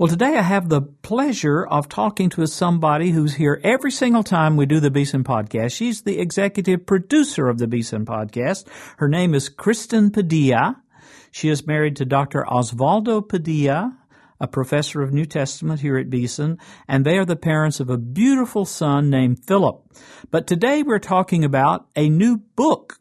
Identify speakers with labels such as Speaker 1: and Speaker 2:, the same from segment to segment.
Speaker 1: Well, today I have the pleasure of talking to somebody who's here every single time we do the Beeson podcast. She's the executive producer of the Beeson podcast. Her name is Kristen Padilla. She is married to Dr. Osvaldo Padilla, a professor of New Testament here at Beeson, and they are the parents of a beautiful son named Philip. But today we're talking about a new book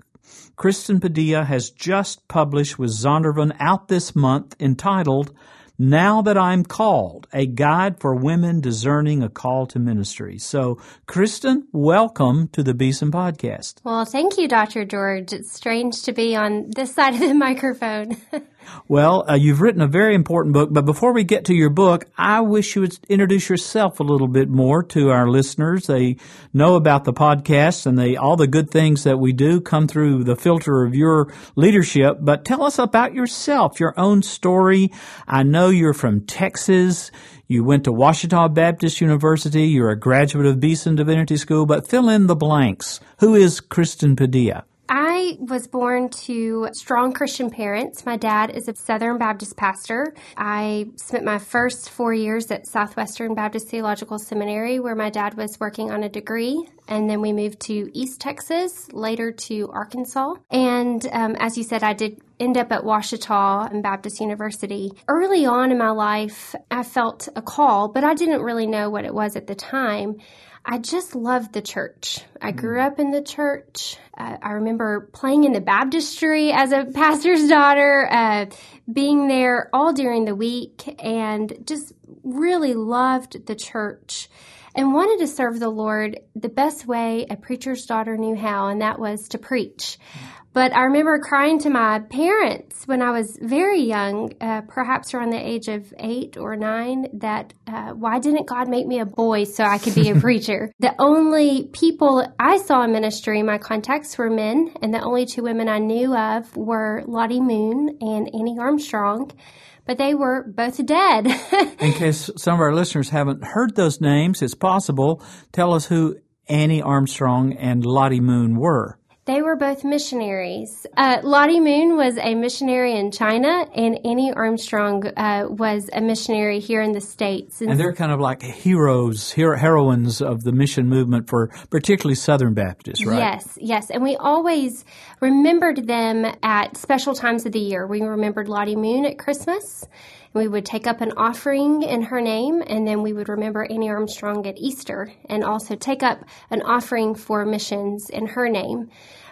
Speaker 1: Kristen Padilla has just published with Zondervan out this month entitled now That I'm Called, a guide for women discerning a call to ministry. So, Kristen, welcome to the Beeson podcast.
Speaker 2: Well, thank you, Dr. George. It's strange to be on this side of the microphone.
Speaker 1: Well, uh, you've written a very important book, but before we get to your book, I wish you would introduce yourself a little bit more to our listeners. They know about the podcast and they all the good things that we do come through the filter of your leadership, but tell us about yourself, your own story. I know you're from Texas. You went to Ouachita Baptist University. You're a graduate of Beeson Divinity School, but fill in the blanks. Who is Kristen Padilla?
Speaker 2: I was born to strong Christian parents. My dad is a Southern Baptist pastor. I spent my first four years at Southwestern Baptist Theological Seminary, where my dad was working on a degree. And then we moved to East Texas, later to Arkansas. And um, as you said, I did end up at Ouachita and Baptist University. Early on in my life, I felt a call, but I didn't really know what it was at the time. I just loved the church. I grew up in the church. Uh, I remember playing in the baptistry as a pastor's daughter, uh, being there all during the week, and just really loved the church and wanted to serve the Lord the best way a preacher's daughter knew how, and that was to preach. But I remember crying to my parents when I was very young, uh, perhaps around the age of eight or nine, that uh, why didn't God make me a boy so I could be a preacher? The only people I saw in ministry, my contacts were men, and the only two women I knew of were Lottie Moon and Annie Armstrong but they were both dead.
Speaker 1: in case some of our listeners haven't heard those names, it's possible. Tell us who Annie Armstrong and Lottie Moon were.
Speaker 2: They were both missionaries. Uh, Lottie Moon was a missionary in China, and Annie Armstrong uh, was a missionary here in the States.
Speaker 1: And, and they're kind of like heroes, hero, heroines of the mission movement for particularly Southern Baptists, right?
Speaker 2: Yes, yes. And we always remembered them at special times of the year. We remembered Lottie Moon at Christmas. We would take up an offering in her name, and then we would remember Annie Armstrong at Easter and also take up an offering for missions in her name.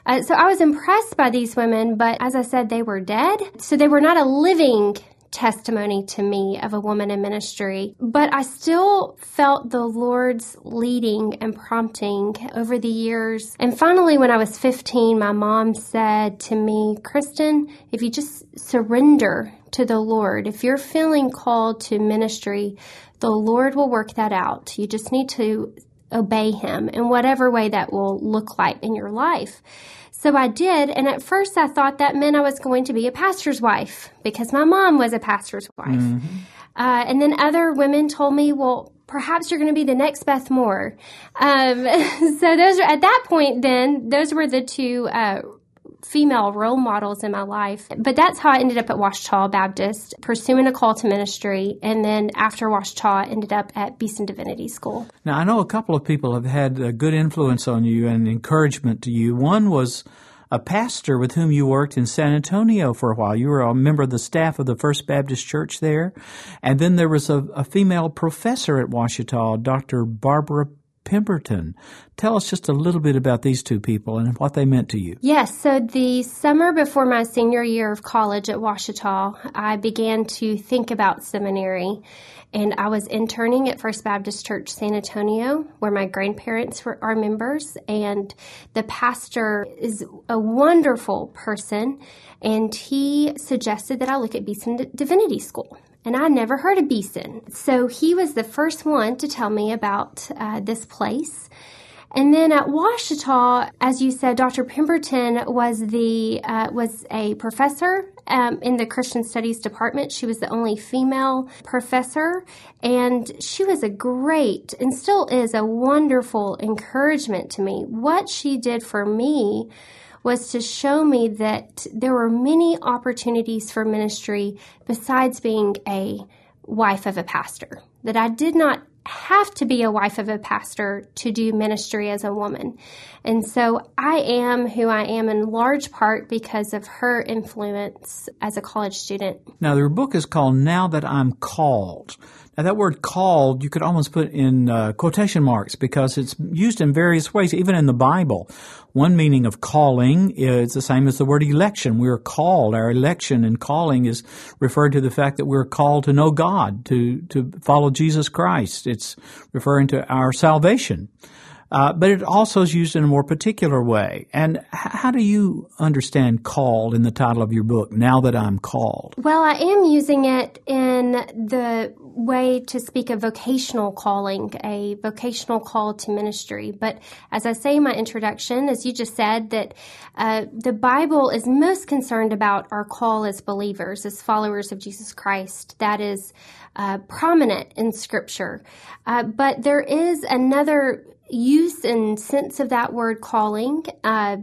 Speaker 2: Uh, so I was impressed by these women, but as I said, they were dead. So they were not a living testimony to me of a woman in ministry, but I still felt the Lord's leading and prompting over the years. And finally, when I was 15, my mom said to me, Kristen, if you just surrender to the Lord, if you're feeling called to ministry, the Lord will work that out. You just need to obey Him in whatever way that will look like in your life. So I did, and at first I thought that meant I was going to be a pastor's wife because my mom was a pastor's wife. Mm-hmm. Uh, and then other women told me, well, perhaps you're going to be the next Beth Moore. Um, so those are, at that point, then those were the two uh, female role models in my life. But that's how I ended up at Ouachita Baptist, pursuing a call to ministry. And then after Ouachita, ended up at Beeson Divinity School.
Speaker 1: Now, I know a couple of people have had a good influence on you and encouragement to you. One was a pastor with whom you worked in San Antonio for a while. You were a member of the staff of the First Baptist Church there. And then there was a, a female professor at Ouachita, Dr. Barbara Pemberton. Tell us just a little bit about these two people and what they meant to you.
Speaker 2: Yes, so the summer before my senior year of college at Ouachita, I began to think about seminary. And I was interning at First Baptist Church San Antonio, where my grandparents were, are members. And the pastor is a wonderful person. And he suggested that I look at Beeson Divinity School and I never heard of Beeson. So he was the first one to tell me about uh, this place. And then at Ouachita, as you said, Dr. Pemberton was the uh, was a professor um, in the Christian Studies department. She was the only female professor, and she was a great and still is a wonderful encouragement to me. What she did for me was to show me that there were many opportunities for ministry besides being a wife of a pastor. That I did not have to be a wife of a pastor to do ministry as a woman. And so I am who I am in large part because of her influence as a college student.
Speaker 1: Now, their book is called Now That I'm Called. Now, that word called, you could almost put in uh, quotation marks because it's used in various ways, even in the Bible. One meaning of calling is the same as the word election. We are called. Our election and calling is referred to the fact that we're called to know God, to, to follow Jesus Christ. It's referring to our salvation. Uh, but it also is used in a more particular way. And h- how do you understand called in the title of your book, Now That I'm Called?
Speaker 2: Well, I am using it in the way to speak of vocational calling, a vocational call to ministry. But as I say in my introduction, as you just said, that uh, the Bible is most concerned about our call as believers, as followers of Jesus Christ. That is uh, prominent in Scripture. Uh, but there is another use and sense of that word calling. Uh,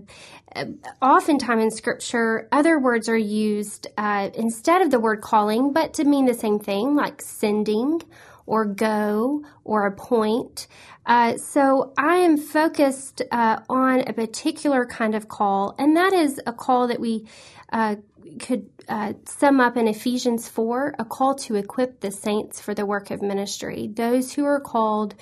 Speaker 2: oftentimes in scripture, other words are used uh, instead of the word calling, but to mean the same thing, like sending or go or appoint. Uh, so I am focused uh, on a particular kind of call, and that is a call that we uh, could uh, sum up in Ephesians 4 a call to equip the saints for the work of ministry. Those who are called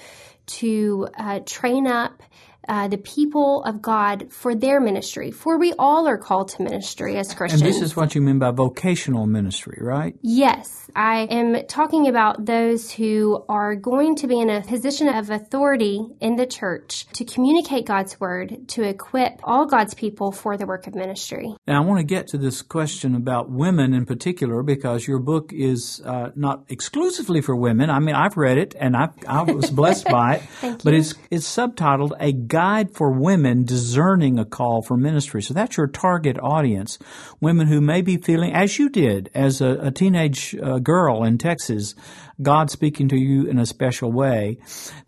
Speaker 2: to uh, train up uh, the people of God for their ministry. For we all are called to ministry as Christians.
Speaker 1: And this is what you mean by vocational ministry, right?
Speaker 2: Yes. I am talking about those who are going to be in a position of authority in the church to communicate God's word, to equip all God's people for the work of ministry.
Speaker 1: Now, I want to get to this question about women in particular because your book is uh, not exclusively for women. I mean, I've read it and I, I was blessed by it, but it's, it's subtitled A Guide for Women Discerning a Call for Ministry. So that's your target audience. Women who may be feeling, as you did as a, a teenage uh, girl in Texas, God speaking to you in a special way.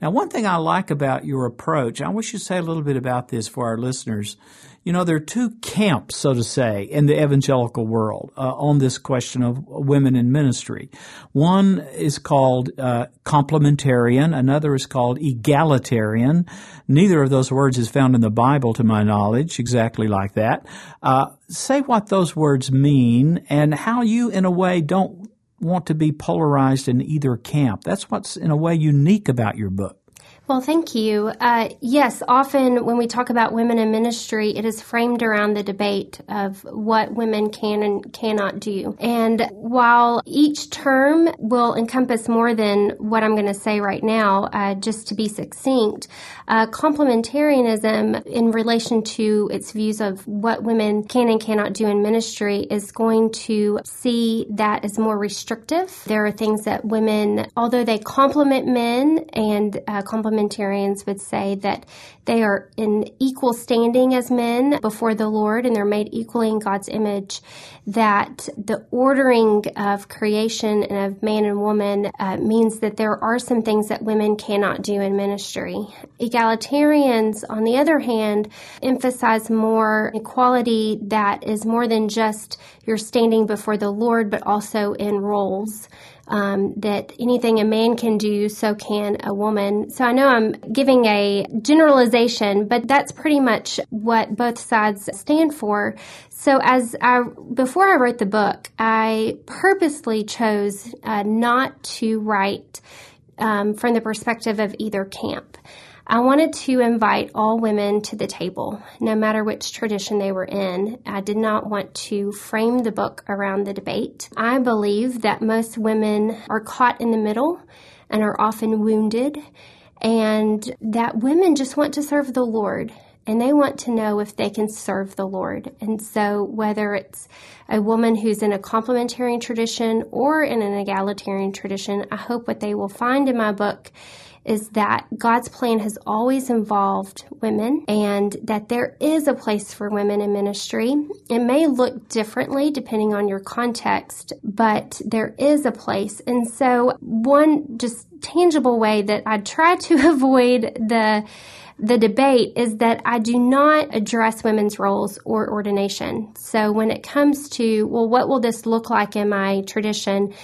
Speaker 1: Now, one thing I like about your approach, I wish you'd say a little bit about this for our listeners. You know, there are two camps, so to say, in the evangelical world uh, on this question of women in ministry. One is called uh, complementarian, another is called egalitarian. Neither of those words is found in the Bible, to my knowledge, exactly like that. Uh, say what those words mean and how you, in a way, don't want to be polarized in either camp. That's what's, in a way, unique about your book.
Speaker 2: Well, thank you. Uh, yes, often when we talk about women in ministry, it is framed around the debate of what women can and cannot do. And while each term will encompass more than what I'm going to say right now, uh, just to be succinct, uh, complementarianism in relation to its views of what women can and cannot do in ministry is going to see that as more restrictive. There are things that women, although they complement men and uh, complement complementarians would say that they are in equal standing as men before the Lord and they're made equally in God's image, that the ordering of creation and of man and woman uh, means that there are some things that women cannot do in ministry. Egalitarians, on the other hand, emphasize more equality that is more than just your standing before the Lord, but also in roles um, that anything a man can do, so can a woman. So I know I'm giving a generalization, but that's pretty much what both sides stand for. So as I, before I wrote the book, I purposely chose uh, not to write um, from the perspective of either camp. I wanted to invite all women to the table, no matter which tradition they were in. I did not want to frame the book around the debate. I believe that most women are caught in the middle and are often wounded, and that women just want to serve the Lord and they want to know if they can serve the Lord. And so, whether it's a woman who's in a complementarian tradition or in an egalitarian tradition, I hope what they will find in my book is that God's plan has always involved women and that there is a place for women in ministry. It may look differently depending on your context, but there is a place. And so one just tangible way that I try to avoid the the debate is that I do not address women's roles or ordination. So when it comes to, well, what will this look like in my tradition?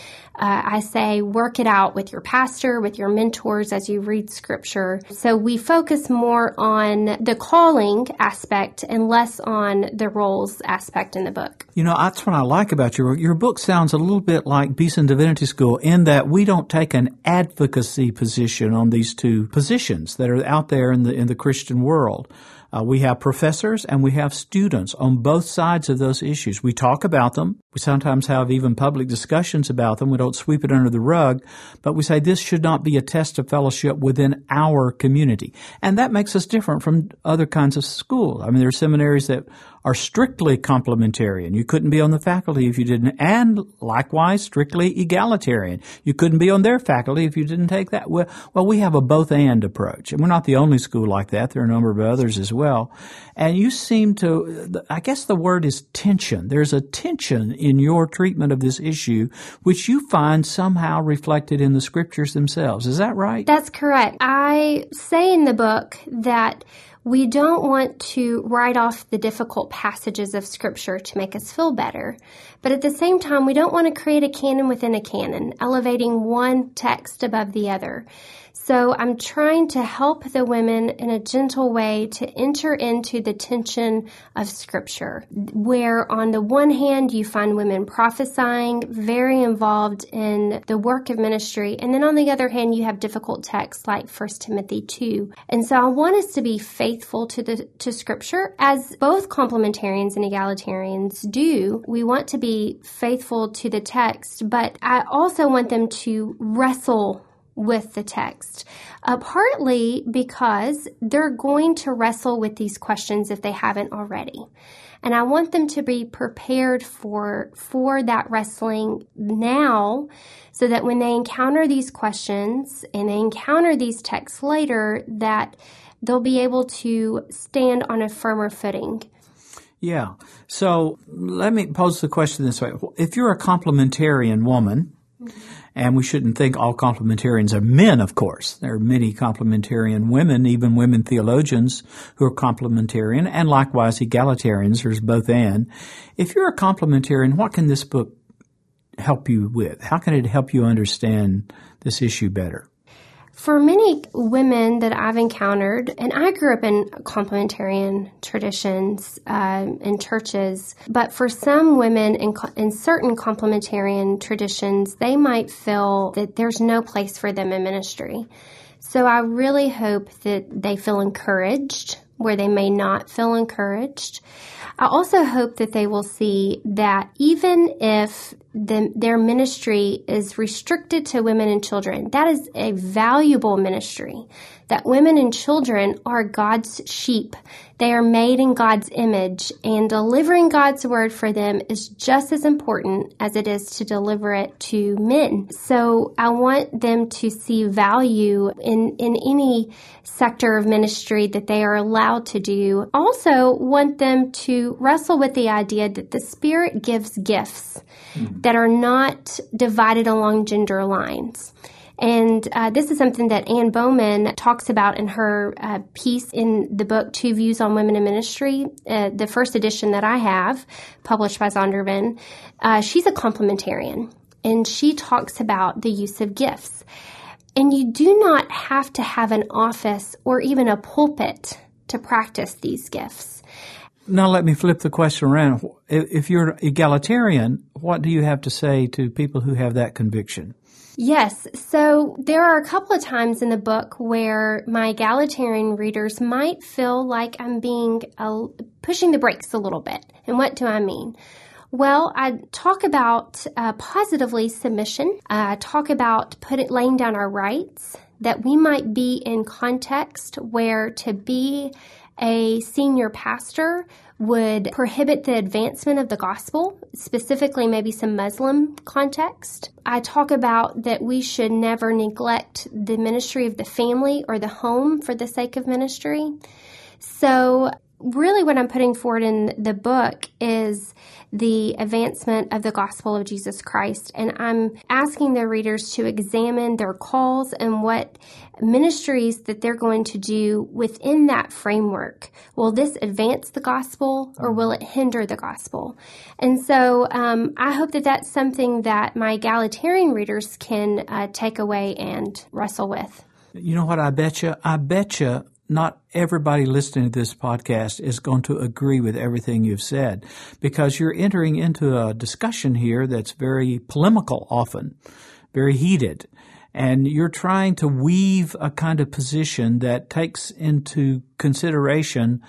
Speaker 2: Uh, I say work it out with your pastor, with your mentors as you read scripture. So we focus more on the calling aspect and less on the roles aspect in the book.
Speaker 1: You know, that's what I like about your book. your book. Sounds a little bit like Beeson Divinity School in that we don't take an advocacy position on these two positions that are out there in the in the Christian world. Uh, we have professors and we have students on both sides of those issues. We talk about them. We sometimes have even public discussions about them. We don't sweep it under the rug, but we say this should not be a test of fellowship within our community. And that makes us different from other kinds of schools. I mean, there are seminaries that are strictly complementarian. You couldn't be on the faculty if you didn't, and likewise strictly egalitarian. You couldn't be on their faculty if you didn't take that. Well, well, we have a both and approach, and we're not the only school like that. There are a number of others as well. And you seem to, I guess the word is tension. There's a tension in your treatment of this issue, which you find somehow reflected in the scriptures themselves. Is that right?
Speaker 2: That's correct. I say in the book that we don't want to write off the difficult passages of Scripture to make us feel better. But at the same time, we don't want to create a canon within a canon, elevating one text above the other. So I'm trying to help the women in a gentle way to enter into the tension of scripture, where on the one hand you find women prophesying, very involved in the work of ministry, and then on the other hand you have difficult texts like 1 Timothy 2. And so I want us to be faithful to the to scripture as both complementarians and egalitarians do. We want to be faithful to the text, but I also want them to wrestle with the text. Uh, partly because they're going to wrestle with these questions if they haven't already. And I want them to be prepared for, for that wrestling now so that when they encounter these questions and they encounter these texts later, that they'll be able to stand on a firmer footing.
Speaker 1: Yeah. So let me pose the question this way. If you're a complementarian woman, and we shouldn't think all complementarians are men, of course. There are many complementarian women, even women theologians who are complementarian, and likewise egalitarians. There's both and. If you're a complementarian, what can this book help you with? How can it help you understand this issue better?
Speaker 2: For many women that I've encountered, and I grew up in complementarian traditions uh, in churches, but for some women in, in certain complementarian traditions, they might feel that there's no place for them in ministry. So I really hope that they feel encouraged where they may not feel encouraged. I also hope that they will see that even if the, their ministry is restricted to women and children, that is a valuable ministry that women and children are God's sheep. They are made in God's image, and delivering God's word for them is just as important as it is to deliver it to men. So I want them to see value in, in any sector of ministry that they are allowed to do. Also want them to wrestle with the idea that the Spirit gives gifts mm-hmm. that are not divided along gender lines. And uh, this is something that Ann Bowman talks about in her uh, piece in the book Two Views on Women in Ministry, uh, the first edition that I have, published by Zondervan. Uh, she's a complementarian, and she talks about the use of gifts. And you do not have to have an office or even a pulpit to practice these gifts.
Speaker 1: Now let me flip the question around. If you're egalitarian, what do you have to say to people who have that conviction?
Speaker 2: Yes. So there are a couple of times in the book where my egalitarian readers might feel like I'm being uh, pushing the brakes a little bit. And what do I mean? Well, I talk about uh, positively submission. I talk about put it, laying down our rights, that we might be in context where to be a senior pastor would prohibit the advancement of the gospel, specifically maybe some Muslim context. I talk about that we should never neglect the ministry of the family or the home for the sake of ministry. So, really, what I'm putting forward in the book is the advancement of the gospel of Jesus Christ. And I'm asking the readers to examine their calls and what ministries that they're going to do within that framework. Will this advance the gospel or will it hinder the gospel? And so um, I hope that that's something that my egalitarian readers can uh, take away and wrestle with.
Speaker 1: You know what I bet you? I bet you not everybody listening to this podcast is going to agree with everything you've said because you're entering into a discussion here that's very polemical often, very heated. And you're trying to weave a kind of position that takes into consideration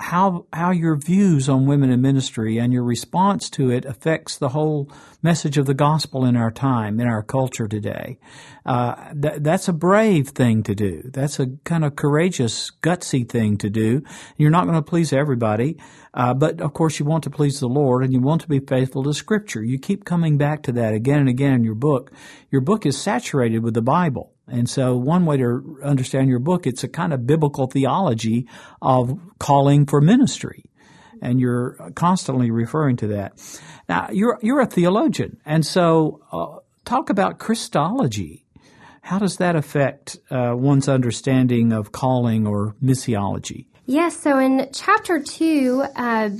Speaker 1: how how your views on women in ministry and your response to it affects the whole message of the gospel in our time, in our culture today. Uh, th- that's a brave thing to do. That's a kind of courageous, gutsy thing to do. You're not going to please everybody, uh, but of course you want to please the Lord and you want to be faithful to Scripture. You keep coming back to that again and again in your book. Your book is saturated with the Bible. And so one way to understand your book, it's a kind of biblical theology of calling for ministry. And you're constantly referring to that. Now, you're, you're a theologian. And so, uh, talk about Christology. How does that affect uh, one's understanding of calling or missiology?
Speaker 2: Yes, so in chapter two, uh,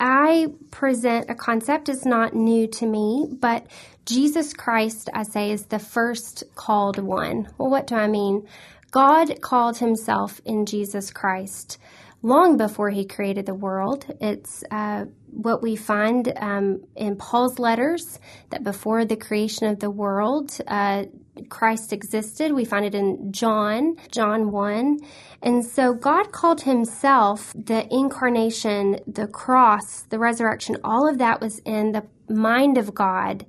Speaker 2: I present a concept. It's not new to me, but Jesus Christ, I say, is the first called one. Well, what do I mean? God called himself in Jesus Christ long before he created the world. It's uh, what we find um, in Paul's letters that before the creation of the world, uh, Christ existed. We find it in John, John 1. And so God called himself the incarnation, the cross, the resurrection, all of that was in the mind of God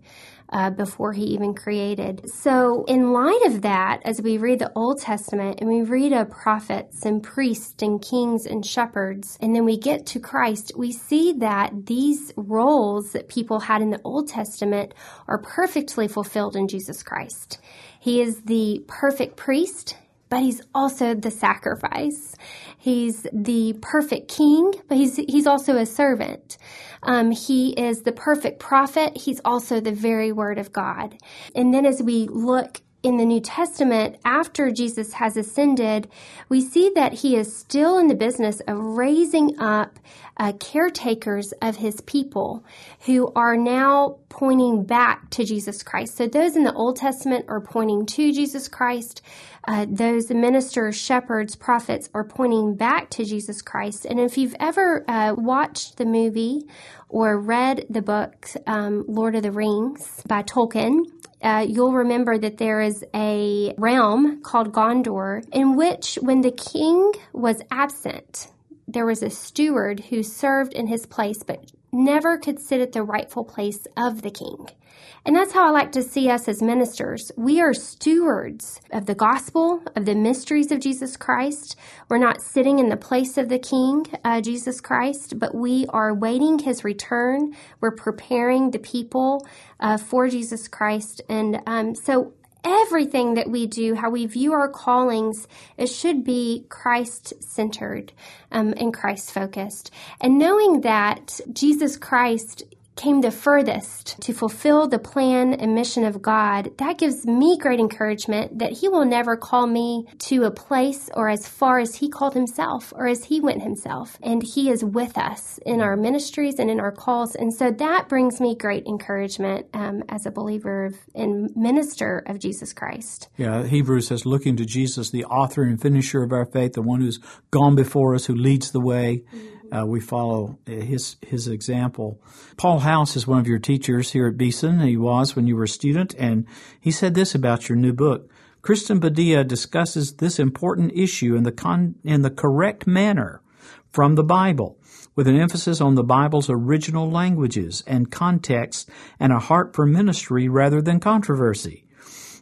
Speaker 2: uh, before he even created. So, in light of that, as we read the Old Testament and we read of prophets and priests and kings and shepherds, and then we get to Christ, we see that these roles that people had in the Old Testament are perfectly fulfilled in Jesus Christ. He is the perfect priest but he's also the sacrifice. He's the perfect king, but he's, he's also a servant. Um, he is the perfect prophet. He's also the very word of God. And then as we look in the New Testament, after Jesus has ascended, we see that he is still in the business of raising up uh, caretakers of his people who are now pointing back to Jesus Christ. So those in the Old Testament are pointing to Jesus Christ. Uh, those ministers, shepherds, prophets are pointing back to Jesus Christ. And if you've ever uh, watched the movie or read the book um, Lord of the Rings by Tolkien, uh, you'll remember that there is a realm called Gondor in which, when the king was absent, there was a steward who served in his place but never could sit at the rightful place of the king. And that's how I like to see us as ministers. We are stewards of the gospel, of the mysteries of Jesus Christ. We're not sitting in the place of the King, uh, Jesus Christ, but we are waiting his return. We're preparing the people uh, for Jesus Christ. And um, so everything that we do, how we view our callings, it should be Christ centered um, and Christ focused. And knowing that Jesus Christ came the furthest to fulfill the plan and mission of God, that gives me great encouragement that He will never call me to a place or as far as He called Himself or as He went Himself. And He is with us in our ministries and in our calls. And so that brings me great encouragement um, as a believer of, and minister of Jesus Christ.
Speaker 1: Yeah, Hebrews says, looking to Jesus, the author and finisher of our faith, the one who's gone before us, who leads the way. Mm-hmm uh, we follow his his example. Paul House is one of your teachers here at Beeson. He was when you were a student, and he said this about your new book. Kristen Padilla discusses this important issue in the con- in the correct manner from the Bible, with an emphasis on the Bible's original languages and context, and a heart for ministry rather than controversy.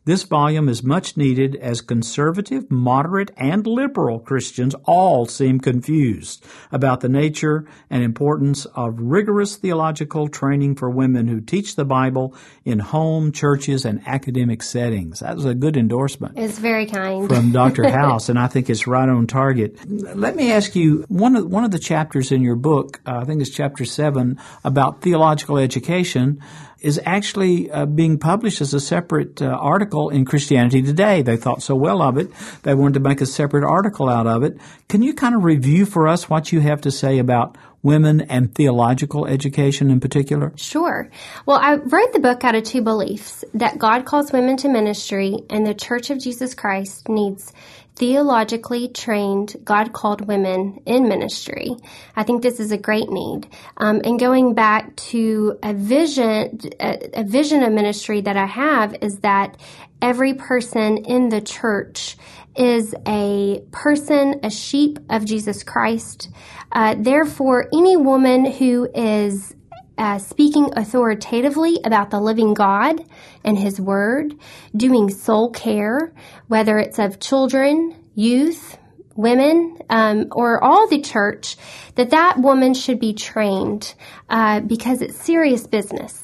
Speaker 1: This volume is much needed as conservative, moderate, and liberal Christians all seem confused about the nature and importance of rigorous theological training for women who teach the Bible in home, churches, and academic settings. That was a good endorsement.
Speaker 2: It's very kind.
Speaker 1: From Dr. House, and I think it's right on target. Let me ask you one of, one of the chapters in your book, uh, I think it's chapter 7, about theological education is actually uh, being published as a separate uh, article in Christianity Today. They thought so well of it, they wanted to make a separate article out of it. Can you kind of review for us what you have to say about women and theological education in particular?
Speaker 2: Sure. Well, I wrote the book out of two beliefs that God calls women to ministry and the Church of Jesus Christ needs theologically trained, God called women in ministry. I think this is a great need. Um, and going back to a vision, a, a vision of ministry that I have is that every person in the church is a person, a sheep of Jesus Christ. Uh, therefore, any woman who is uh, speaking authoritatively about the living God and His Word, doing soul care, whether it's of children, youth, women, um, or all the church, that that woman should be trained uh, because it's serious business.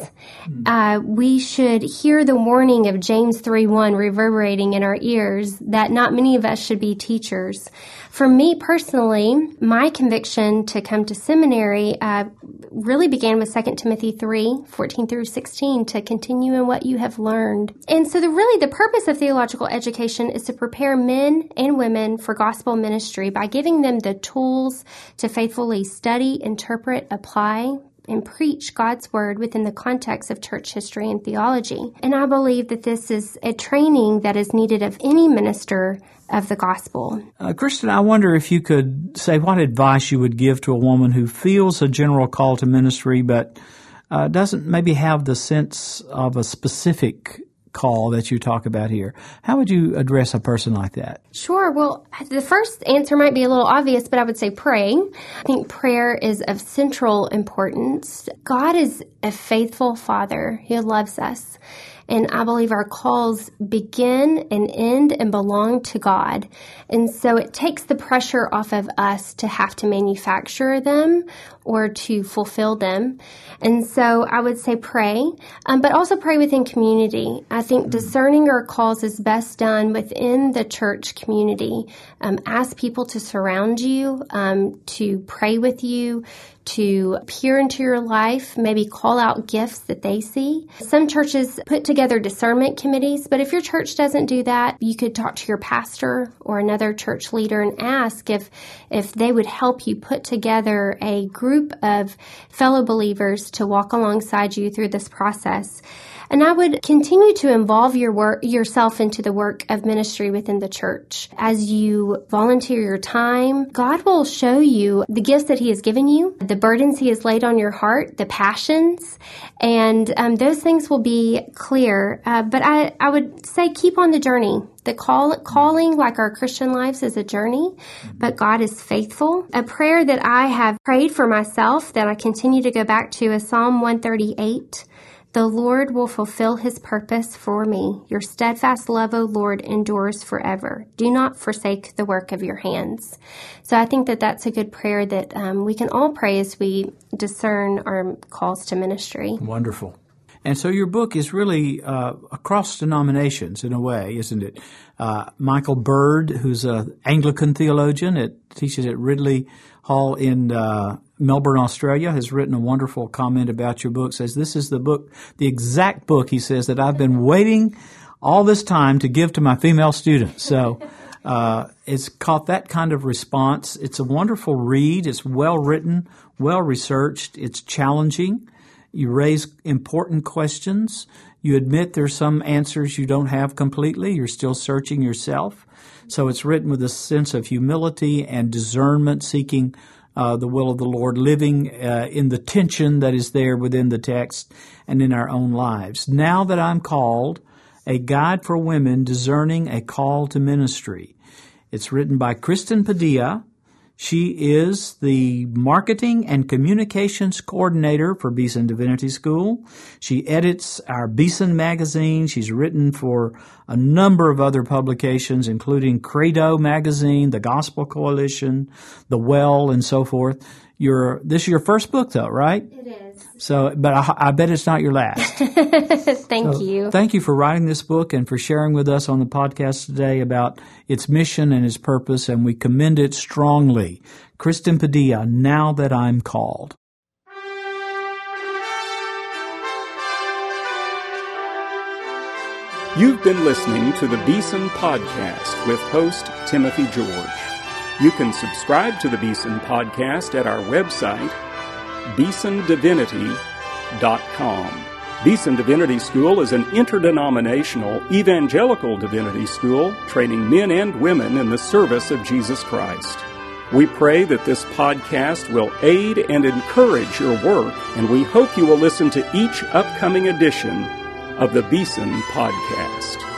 Speaker 2: Uh, we should hear the warning of James 3 1 reverberating in our ears that not many of us should be teachers. For me personally, my conviction to come to seminary uh, really began with 2 Timothy 3 14 through 16 to continue in what you have learned. And so, the, really, the purpose of theological education is to prepare men and women for gospel ministry by giving them the tools to faithfully study, interpret, apply, and preach God's word within the context of church history and theology. And I believe that this is a training that is needed of any minister of the gospel.
Speaker 1: Uh, Kristen, I wonder if you could say what advice you would give to a woman who feels a general call to ministry but uh, doesn't maybe have the sense of a specific call that you talk about here. How would you address a person like that?
Speaker 2: Sure. Well, the first answer might be a little obvious, but I would say pray. I think prayer is of central importance. God is a faithful Father. He loves us. And I believe our calls begin and end and belong to God. And so it takes the pressure off of us to have to manufacture them or to fulfill them. And so I would say pray, um, but also pray within community. I think discerning our calls is best done within the church community. Um, ask people to surround you, um, to pray with you, to peer into your life, maybe call out gifts that they see. Some churches put together discernment committees, but if your church doesn't do that, you could talk to your pastor or another church leader and ask if if they would help you put together a group of fellow believers to walk alongside you through this process. And I would continue to involve your work, yourself into the work of ministry within the church. As you volunteer your time, God will show you the gifts that He has given you, the burdens He has laid on your heart, the passions, and um, those things will be clear. Uh, but I, I would say keep on the journey. The call, calling, like our Christian lives, is a journey, but God is faithful. A prayer that I have prayed for myself that I continue to go back to is Psalm 138. The Lord will fulfill his purpose for me. Your steadfast love, O Lord, endures forever. Do not forsake the work of your hands. So I think that that's a good prayer that um, we can all pray as we discern our calls to ministry.
Speaker 1: Wonderful. And so your book is really uh, across denominations in a way, isn't it? Uh, Michael Bird, who's an Anglican theologian, it teaches at Ridley Hall in uh, Melbourne, Australia, has written a wonderful comment about your book. Says this is the book, the exact book he says that I've been waiting all this time to give to my female students. So uh, it's caught that kind of response. It's a wonderful read. It's well written, well researched. It's challenging. You raise important questions. You admit there's some answers you don't have completely. You're still searching yourself. So it's written with a sense of humility and discernment, seeking uh, the will of the Lord, living uh, in the tension that is there within the text and in our own lives. Now that I'm called, a guide for women discerning a call to ministry. It's written by Kristen Padilla. She is the marketing and communications coordinator for Beeson Divinity School. She edits our Beeson magazine. She's written for a number of other publications, including Credo magazine, the Gospel Coalition, The Well, and so forth. Your this is your first book, though, right?
Speaker 2: It is.
Speaker 1: So, but I, I bet it's not your last.
Speaker 2: Thank
Speaker 1: So,
Speaker 2: you.
Speaker 1: Thank you for writing this book and for sharing with us on the podcast today about its mission and its purpose, and we commend it strongly. Kristen Padilla, now that I'm called.
Speaker 3: You've been listening to the Beeson Podcast with host Timothy George. You can subscribe to the Beeson Podcast at our website, beesondivinity.com. Beeson Divinity School is an interdenominational evangelical divinity school training men and women in the service of Jesus Christ. We pray that this podcast will aid and encourage your work, and we hope you will listen to each upcoming edition of the Beeson Podcast.